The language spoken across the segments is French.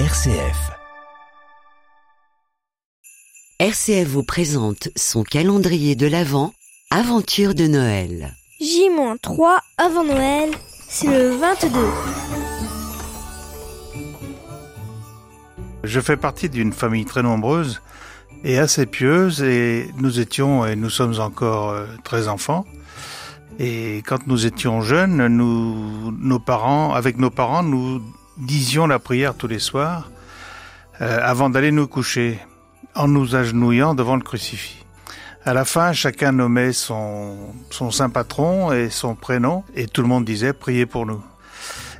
RCF. RCF vous présente son calendrier de l'Avent, Aventure de Noël. J-3 avant Noël, c'est le 22. Je fais partie d'une famille très nombreuse et assez pieuse et nous étions et nous sommes encore euh, très enfants. Et quand nous étions jeunes, nous, nos parents, avec nos parents, nous disions la prière tous les soirs euh, avant d'aller nous coucher, en nous agenouillant devant le crucifix. À la fin, chacun nommait son, son saint patron et son prénom, et tout le monde disait priez pour nous.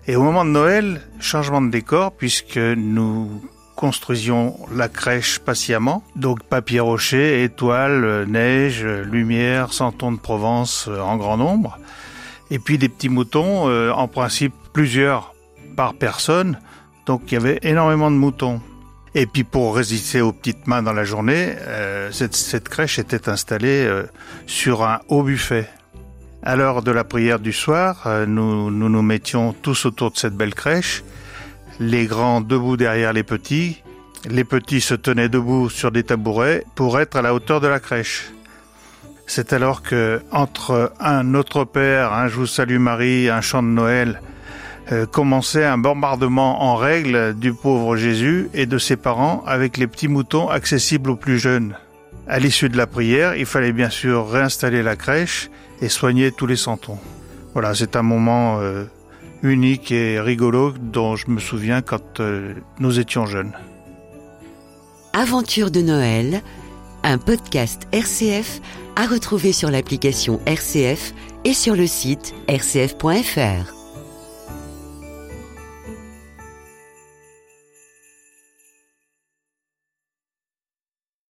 Et au moment de Noël, changement de décor, puisque nous construisions la crèche patiemment. Donc papier rocher, étoiles, neige, lumière, centons de Provence euh, en grand nombre. Et puis des petits moutons, euh, en principe plusieurs par personne. Donc il y avait énormément de moutons. Et puis pour résister aux petites mains dans la journée, euh, cette, crèche était installée euh, sur un haut buffet. À l'heure de la prière du soir, euh, nous, nous nous mettions tous autour de cette belle crèche, les grands debout derrière les petits, les petits se tenaient debout sur des tabourets pour être à la hauteur de la crèche. C'est alors que, entre un Notre Père, un Je vous salue Marie, un chant de Noël, euh, commençait un bombardement en règle du pauvre Jésus et de ses parents avec les petits moutons accessibles aux plus jeunes. À l'issue de la prière, il fallait bien sûr réinstaller la crèche et soigner tous les santons. Voilà, c'est un moment euh, unique et rigolo dont je me souviens quand euh, nous étions jeunes. Aventure de Noël, un podcast RCF à retrouver sur l'application RCF et sur le site rcf.fr.